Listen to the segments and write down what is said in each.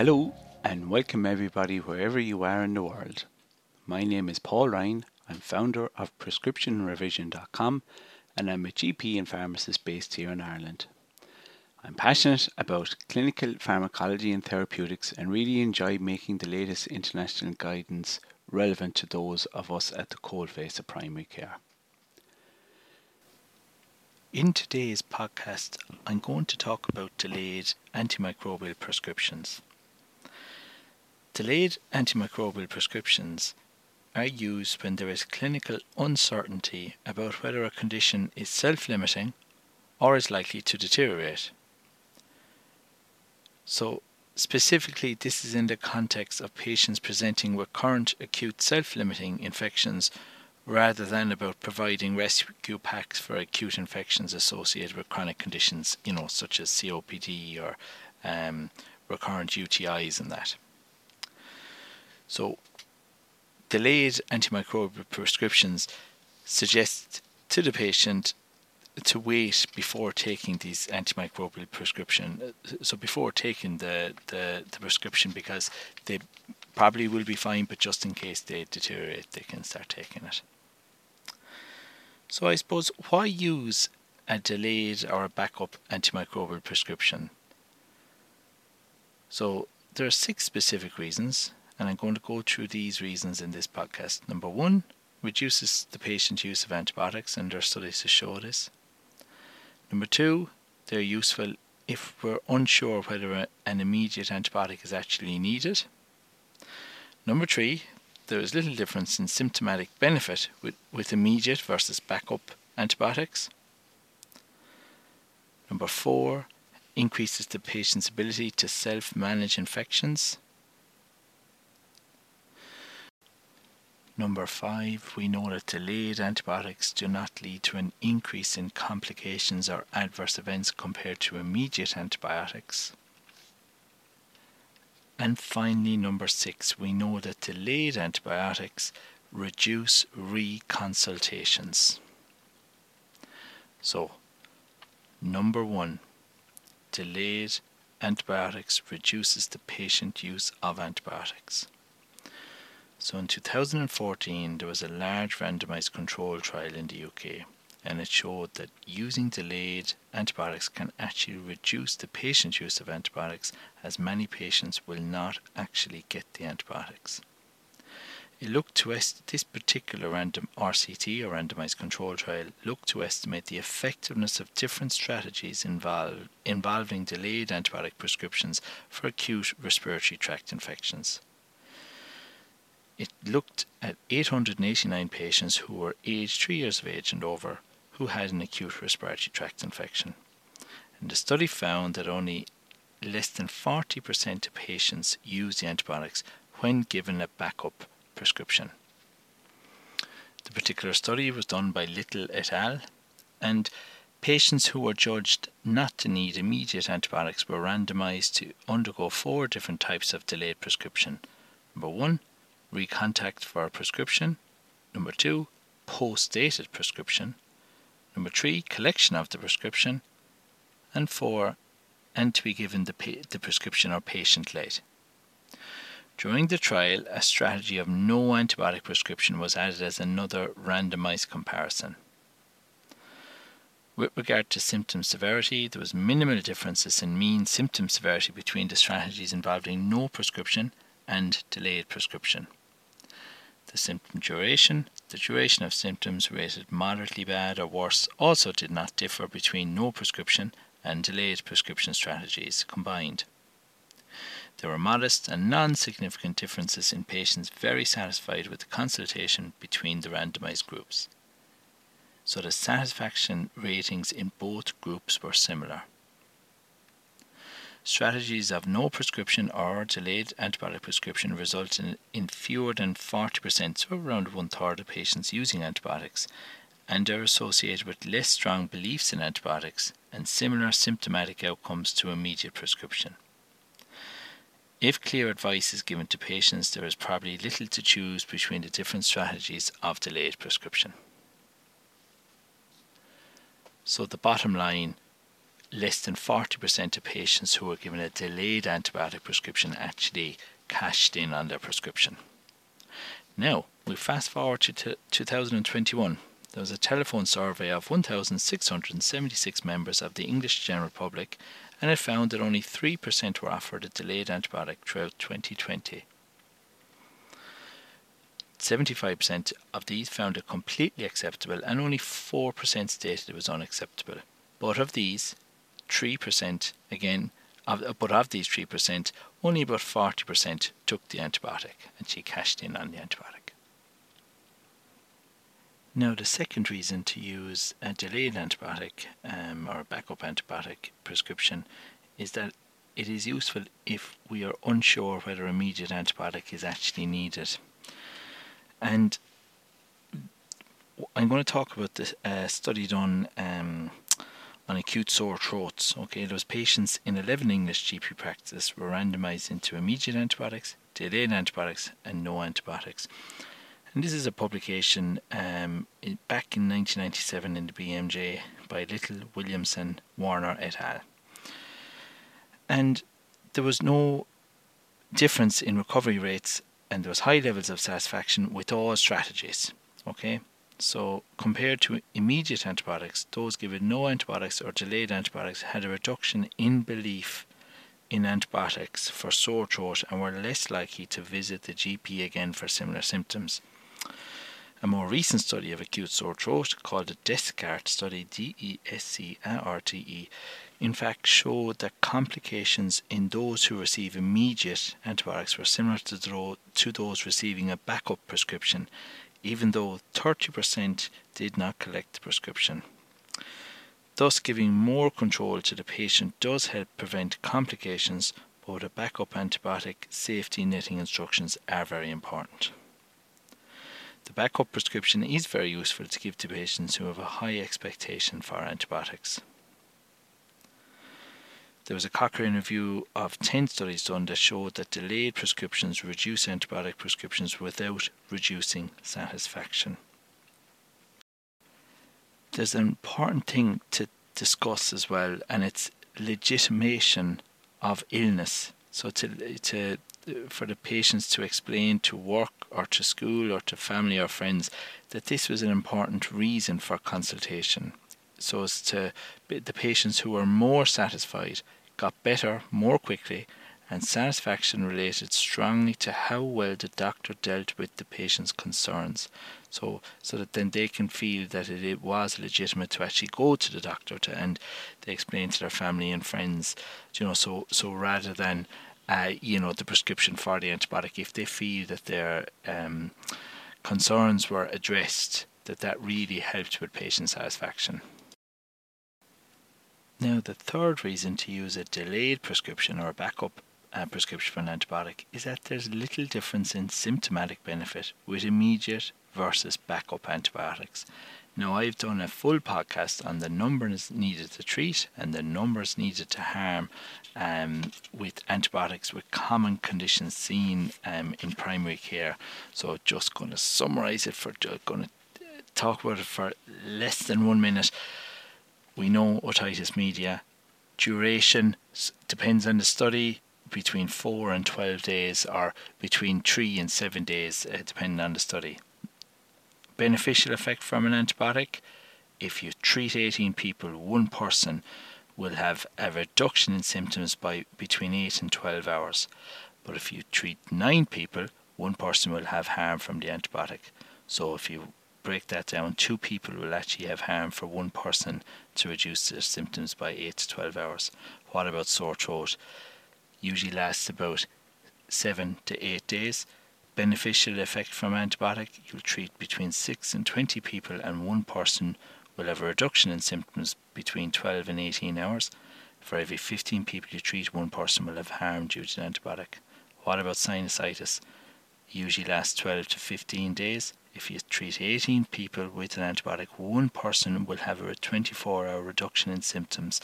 Hello and welcome everybody wherever you are in the world. My name is Paul Ryan. I'm founder of prescriptionrevision.com and I'm a GP and pharmacist based here in Ireland. I'm passionate about clinical pharmacology and therapeutics and really enjoy making the latest international guidance relevant to those of us at the coalface of primary care. In today's podcast, I'm going to talk about delayed antimicrobial prescriptions. Delayed antimicrobial prescriptions are used when there is clinical uncertainty about whether a condition is self limiting or is likely to deteriorate. So, specifically, this is in the context of patients presenting with current acute self limiting infections rather than about providing rescue packs for acute infections associated with chronic conditions, you know, such as COPD or um, recurrent UTIs and that. So, delayed antimicrobial prescriptions suggest to the patient to wait before taking these antimicrobial prescription. Uh, so before taking the, the, the prescription, because they probably will be fine, but just in case they deteriorate, they can start taking it. So I suppose why use a delayed or a backup antimicrobial prescription? So there are six specific reasons and I'm going to go through these reasons in this podcast. Number one, reduces the patient's use of antibiotics, and there are studies to show this. Number two, they're useful if we're unsure whether an immediate antibiotic is actually needed. Number three, there is little difference in symptomatic benefit with, with immediate versus backup antibiotics. Number four, increases the patient's ability to self manage infections. Number five, we know that delayed antibiotics do not lead to an increase in complications or adverse events compared to immediate antibiotics. And finally, number six, we know that delayed antibiotics reduce reconsultations. So, number one, delayed antibiotics reduces the patient use of antibiotics. So in 2014, there was a large randomized control trial in the UK, and it showed that using delayed antibiotics can actually reduce the patient's use of antibiotics, as many patients will not actually get the antibiotics. It looked to est- this particular random RCT or randomized control trial looked to estimate the effectiveness of different strategies involving delayed antibiotic prescriptions for acute respiratory tract infections. It looked at 889 patients who were aged 3 years of age and over who had an acute respiratory tract infection. And the study found that only less than 40% of patients used the antibiotics when given a backup prescription. The particular study was done by Little et al. and patients who were judged not to need immediate antibiotics were randomized to undergo four different types of delayed prescription. Number one, recontact for a prescription. Number two, post dated prescription. Number three, collection of the prescription. And four, and to be given the, pa- the prescription or patient late. During the trial, a strategy of no antibiotic prescription was added as another randomized comparison. With regard to symptom severity, there was minimal differences in mean symptom severity between the strategies involving no prescription and delayed prescription the symptom duration, the duration of symptoms rated moderately bad or worse also did not differ between no prescription and delayed prescription strategies combined. There were modest and non significant differences in patients very satisfied with the consultation between the randomized groups. So the satisfaction ratings in both groups were similar. Strategies of no prescription or delayed antibiotic prescription result in, in fewer than 40%, so around one third of patients using antibiotics, and are associated with less strong beliefs in antibiotics and similar symptomatic outcomes to immediate prescription. If clear advice is given to patients, there is probably little to choose between the different strategies of delayed prescription. So, the bottom line less than 40% of patients who were given a delayed antibiotic prescription actually cashed in on their prescription. Now, we fast forward to 2021. There was a telephone survey of 1,676 members of the English general public, and it found that only 3% were offered a delayed antibiotic throughout 2020. 75% of these found it completely acceptable, and only 4% stated it was unacceptable. But of these, 3% again, of, but of these 3%, only about 40% took the antibiotic, and she cashed in on the antibiotic. Now, the second reason to use a delayed antibiotic um, or a backup antibiotic prescription is that it is useful if we are unsure whether immediate antibiotic is actually needed. And I'm going to talk about the uh, study done um, on acute sore throats. Okay, those patients in 11 English GP practices were randomized into immediate antibiotics, delayed antibiotics, and no antibiotics. And this is a publication um, back in 1997 in the BMJ by Little, Williamson, Warner et al. And there was no difference in recovery rates, and there was high levels of satisfaction with all strategies. Okay, so compared to immediate antibiotics, those given no antibiotics or delayed antibiotics had a reduction in belief in antibiotics for sore throat and were less likely to visit the GP again for similar symptoms. A more recent study of acute sore throat, called the DESCARTE study, D E S C R T E, in fact showed that complications in those who receive immediate antibiotics were similar to those receiving a backup prescription, even though 30% did not collect the prescription. Thus, giving more control to the patient does help prevent complications, but a backup antibiotic safety netting instructions are very important. The backup prescription is very useful to give to patients who have a high expectation for antibiotics. There was a Cochrane review of 10 studies done that showed that delayed prescriptions reduce antibiotic prescriptions without reducing satisfaction. There's an important thing to discuss as well, and it's legitimation of illness. So to to for the patients to explain to work or to school or to family or friends that this was an important reason for consultation so as to the patients who were more satisfied got better more quickly and satisfaction related strongly to how well the doctor dealt with the patient's concerns so so that then they can feel that it, it was legitimate to actually go to the doctor to and they explain to their family and friends you know so so rather than uh, you know, the prescription for the antibiotic if they feel that their um, concerns were addressed, that that really helped with patient satisfaction. Now, the third reason to use a delayed prescription or a backup uh, prescription for an antibiotic is that there's little difference in symptomatic benefit with immediate versus backup antibiotics. Now, I've done a full podcast on the numbers needed to treat and the numbers needed to harm um, with antibiotics with common conditions seen um, in primary care. So, just going to summarize it for going to talk about it for less than one minute. We know otitis media duration depends on the study between 4 and 12 days or between 3 and 7 days uh, depending on the study beneficial effect from an antibiotic. If you treat 18 people, one person will have a reduction in symptoms by between 8 and 12 hours. But if you treat 9 people, one person will have harm from the antibiotic. So if you break that down, two people will actually have harm for one person to reduce their symptoms by 8 to 12 hours. What about sore throat? Usually lasts about 7 to 8 days beneficial effect from antibiotic, you'll treat between 6 and 20 people, and one person will have a reduction in symptoms between 12 and 18 hours. For every 15 people you treat, one person will have harm due to an antibiotic. What about sinusitis? Usually lasts 12 to 15 days. If you treat 18 people with an antibiotic, one person will have a 24 hour reduction in symptoms.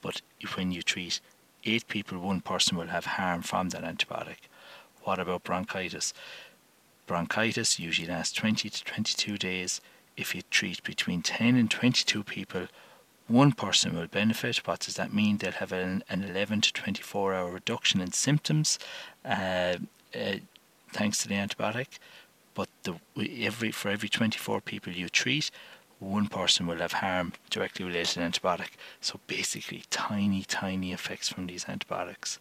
But when you treat 8 people, one person will have harm from that antibiotic. What about bronchitis? Bronchitis usually lasts 20 to 22 days. If you treat between 10 and 22 people, one person will benefit. What does that mean? They'll have an, an 11 to 24 hour reduction in symptoms uh, uh, thanks to the antibiotic. But the, every for every 24 people you treat, one person will have harm directly related to antibiotic. So basically, tiny, tiny effects from these antibiotics.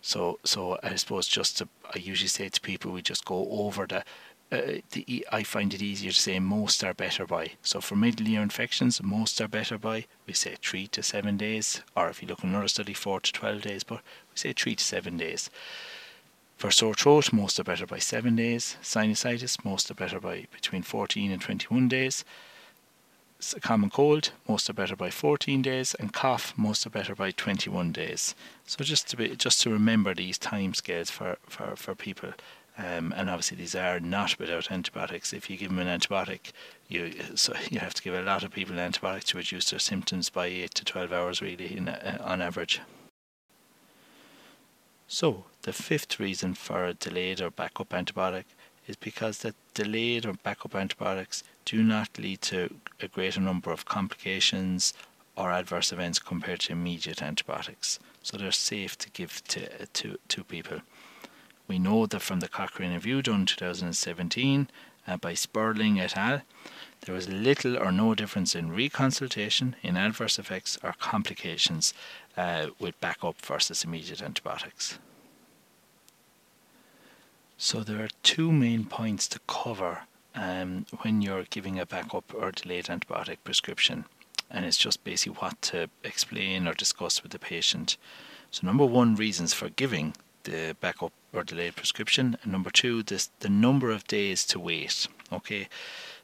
So, so I suppose just to, I usually say to people, we just go over the uh, the, I find it easier to say most are better by. So for middle ear infections, most are better by, we say 3 to 7 days, or if you look at another study, 4 to 12 days, but we say 3 to 7 days. For sore throat, most are better by 7 days. Sinusitis, most are better by between 14 and 21 days. Common cold, most are better by 14 days, and cough, most are better by 21 days. So just to be, just to remember these time scales for, for, for people um, and obviously, these are not without antibiotics. If you give them an antibiotic, you so you have to give a lot of people an antibiotic to reduce their symptoms by eight to twelve hours, really, in, uh, on average. So, the fifth reason for a delayed or backup antibiotic is because the delayed or backup antibiotics do not lead to a greater number of complications or adverse events compared to immediate antibiotics. So they're safe to give to to, to people. We know that from the Cochrane review done in 2017 uh, by Spurling et al., there was little or no difference in reconsultation, in adverse effects, or complications uh, with backup versus immediate antibiotics. So there are two main points to cover um, when you're giving a backup or delayed antibiotic prescription, and it's just basically what to explain or discuss with the patient. So, number one, reasons for giving the backup or delayed prescription. And number two, this the number of days to wait. Okay,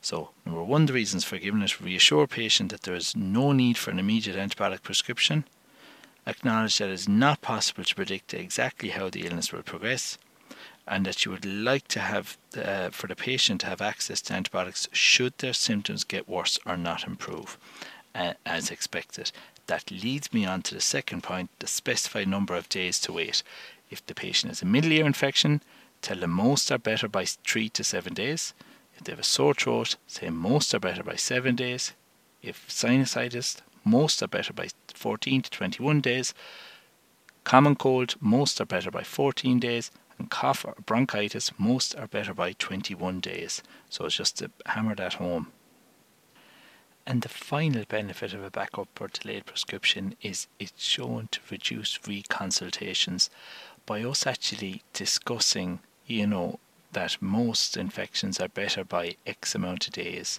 so number one, the reasons for giving it reassure patient that there is no need for an immediate antibiotic prescription. Acknowledge that it is not possible to predict exactly how the illness will progress, and that you would like to have uh, for the patient to have access to antibiotics should their symptoms get worse or not improve, uh, as expected. That leads me on to the second point: the specified number of days to wait. If the patient has a middle ear infection, tell them most are better by 3 to 7 days. If they have a sore throat, say most are better by 7 days. If sinusitis, most are better by 14 to 21 days. Common cold, most are better by 14 days. And cough or bronchitis, most are better by 21 days. So it's just to hammer that home. And the final benefit of a backup or delayed prescription is it's shown to reduce reconsultations by us actually discussing, you know, that most infections are better by X amount of days,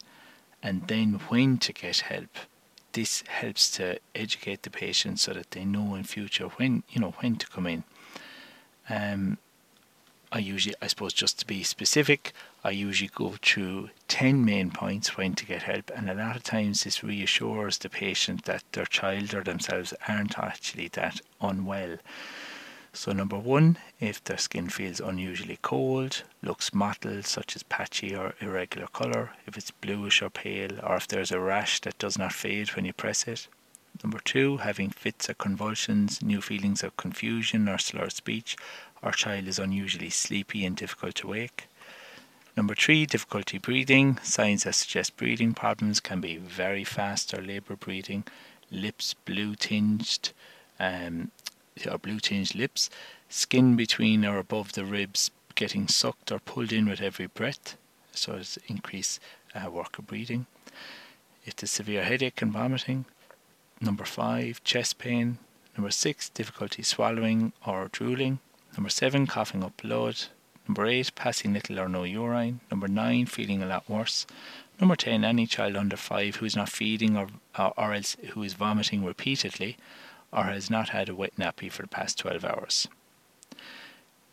and then when to get help. This helps to educate the patient so that they know in future when you know when to come in. Um, I usually, I suppose, just to be specific, I usually go through 10 main points when to get help, and a lot of times this reassures the patient that their child or themselves aren't actually that unwell. So, number one, if their skin feels unusually cold, looks mottled, such as patchy or irregular colour, if it's bluish or pale, or if there's a rash that does not fade when you press it. Number two, having fits or convulsions, new feelings of confusion or slurred speech, or child is unusually sleepy and difficult to wake. Number three, difficulty breathing. Signs that suggest breathing problems can be very fast or labour breathing, lips blue tinged, um, or blue tinged lips, skin between or above the ribs getting sucked or pulled in with every breath, so as increase uh, work of breathing. If there's severe headache and vomiting, number five, chest pain. Number six, difficulty swallowing or drooling. Number seven, coughing up blood. Number eight, passing little or no urine. Number nine, feeling a lot worse. Number ten, any child under five who is not feeding or, or, or else who is vomiting repeatedly or has not had a wet nappy for the past 12 hours.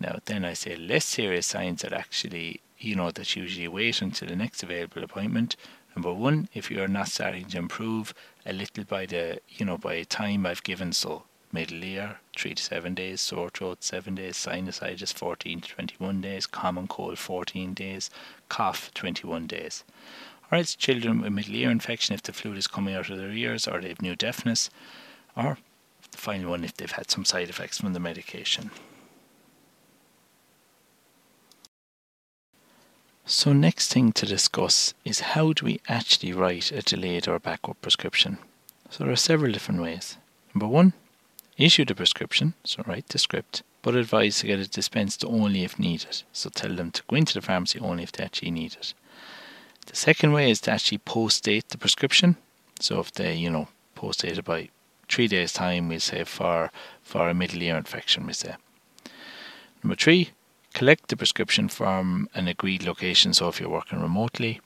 Now, then I say less serious signs that actually, you know, that usually wait until the next available appointment. Number one, if you're not starting to improve a little by the, you know, by time I've given, so middle ear, 3 to 7 days, sore throat, 7 days, sinusitis, 14 to 21 days, common cold, 14 days, cough, 21 days. Or else children with middle ear infection if the fluid is coming out of their ears or they have new deafness, or final one if they've had some side effects from the medication. So next thing to discuss is how do we actually write a delayed or backup prescription? So there are several different ways. Number one, issue the prescription, so write the script, but advise to get it dispensed only if needed. So tell them to go into the pharmacy only if they actually need it. The second way is to actually post date the prescription. So if they, you know, post date by three days' time, we say for for a middle ear infection, we say. Number three, collect the prescription from an agreed location. So if you're working remotely.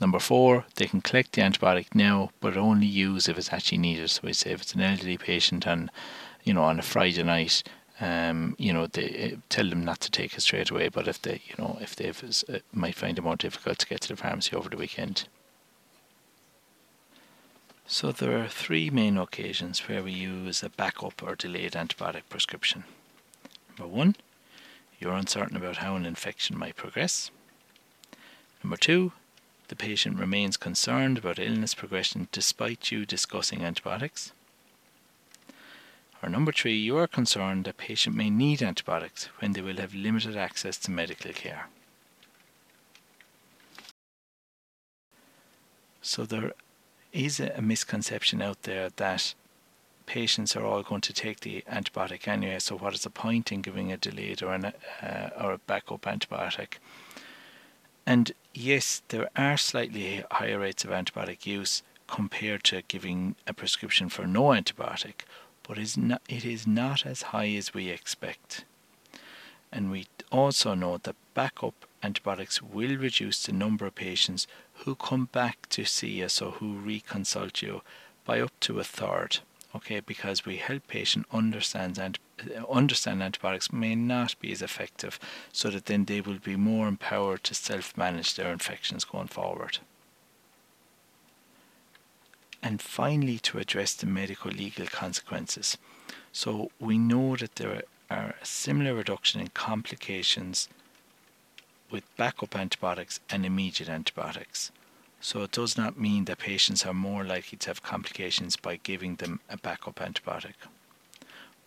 Number four, they can collect the antibiotic now, but only use if it's actually needed. So we say if it's an elderly patient and you know on a Friday night, um, you know, they uh, tell them not to take it straight away. But if they, you know, if they uh, might find it more difficult to get to the pharmacy over the weekend. So there are three main occasions where we use a backup or delayed antibiotic prescription. Number one, you're uncertain about how an infection might progress. Number two, the patient remains concerned about illness progression despite you discussing antibiotics. Or number three, you are concerned that patient may need antibiotics when they will have limited access to medical care. So there is a misconception out there that patients are all going to take the antibiotic anyway. So what is the point in giving a delayed or an uh, or a backup antibiotic? And yes, there are slightly higher rates of antibiotic use compared to giving a prescription for no antibiotic, but is not, it is not as high as we expect. And we also know that backup antibiotics will reduce the number of patients who come back to see us or who reconsult you by up to a third. Okay, because we help patient understand and uh, understand antibiotics may not be as effective, so that then they will be more empowered to self-manage their infections going forward. And finally, to address the medical legal consequences. So we know that there are a similar reduction in complications with backup antibiotics and immediate antibiotics. So it does not mean that patients are more likely to have complications by giving them a backup antibiotic.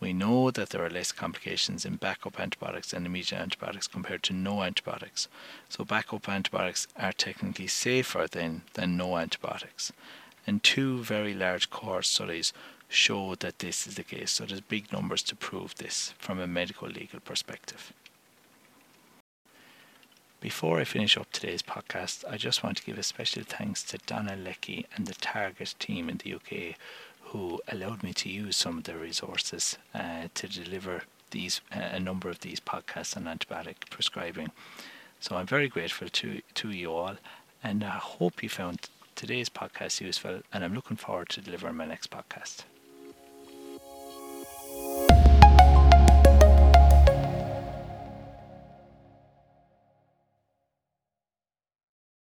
We know that there are less complications in backup antibiotics and immediate antibiotics compared to no antibiotics. So backup antibiotics are technically safer than, than no antibiotics. And two very large cohort studies show that this is the case. So there's big numbers to prove this from a medical legal perspective. Before I finish up today's podcast, I just want to give a special thanks to Donna Lecky and the Target team in the UK who allowed me to use some of their resources uh, to deliver these uh, a number of these podcasts on antibiotic prescribing. So I'm very grateful to to you all, and I hope you found today's podcast useful. And I'm looking forward to delivering my next podcast.